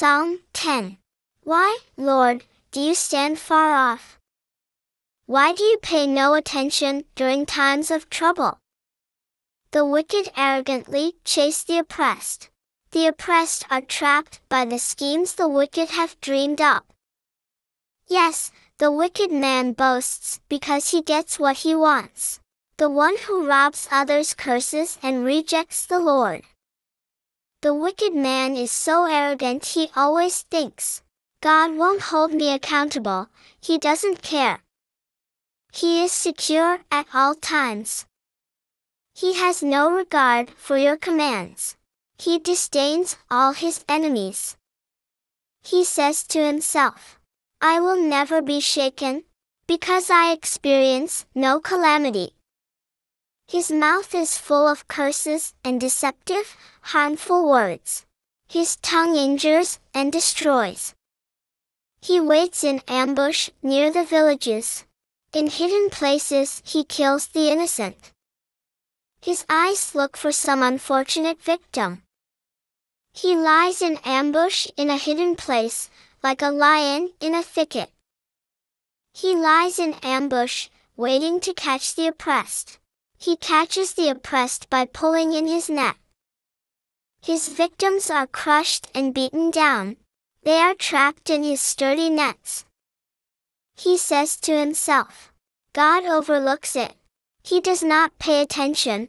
Psalm 10. Why, Lord, do you stand far off? Why do you pay no attention during times of trouble? The wicked arrogantly chase the oppressed. The oppressed are trapped by the schemes the wicked have dreamed up. Yes, the wicked man boasts because he gets what he wants. The one who robs others curses and rejects the Lord. The wicked man is so arrogant he always thinks, God won't hold me accountable, he doesn't care. He is secure at all times. He has no regard for your commands. He disdains all his enemies. He says to himself, I will never be shaken, because I experience no calamity. His mouth is full of curses and deceptive, harmful words. His tongue injures and destroys. He waits in ambush near the villages. In hidden places he kills the innocent. His eyes look for some unfortunate victim. He lies in ambush in a hidden place, like a lion in a thicket. He lies in ambush, waiting to catch the oppressed. He catches the oppressed by pulling in his net. His victims are crushed and beaten down. They are trapped in his sturdy nets. He says to himself, God overlooks it. He does not pay attention.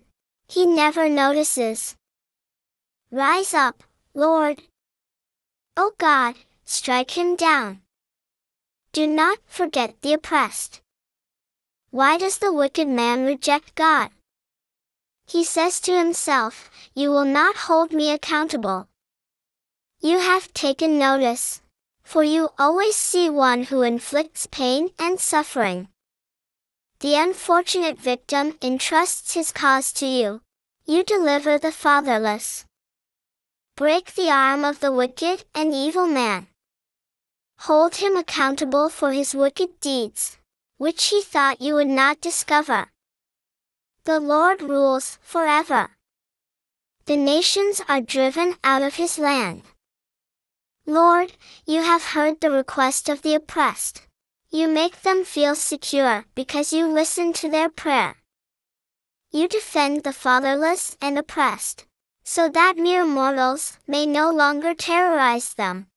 He never notices. Rise up, Lord. O God, strike him down. Do not forget the oppressed. Why does the wicked man reject God? He says to himself, You will not hold me accountable. You have taken notice, for you always see one who inflicts pain and suffering. The unfortunate victim entrusts his cause to you. You deliver the fatherless. Break the arm of the wicked and evil man. Hold him accountable for his wicked deeds, which he thought you would not discover. The Lord rules forever. The nations are driven out of his land. Lord, you have heard the request of the oppressed. You make them feel secure because you listen to their prayer. You defend the fatherless and oppressed so that mere mortals may no longer terrorize them.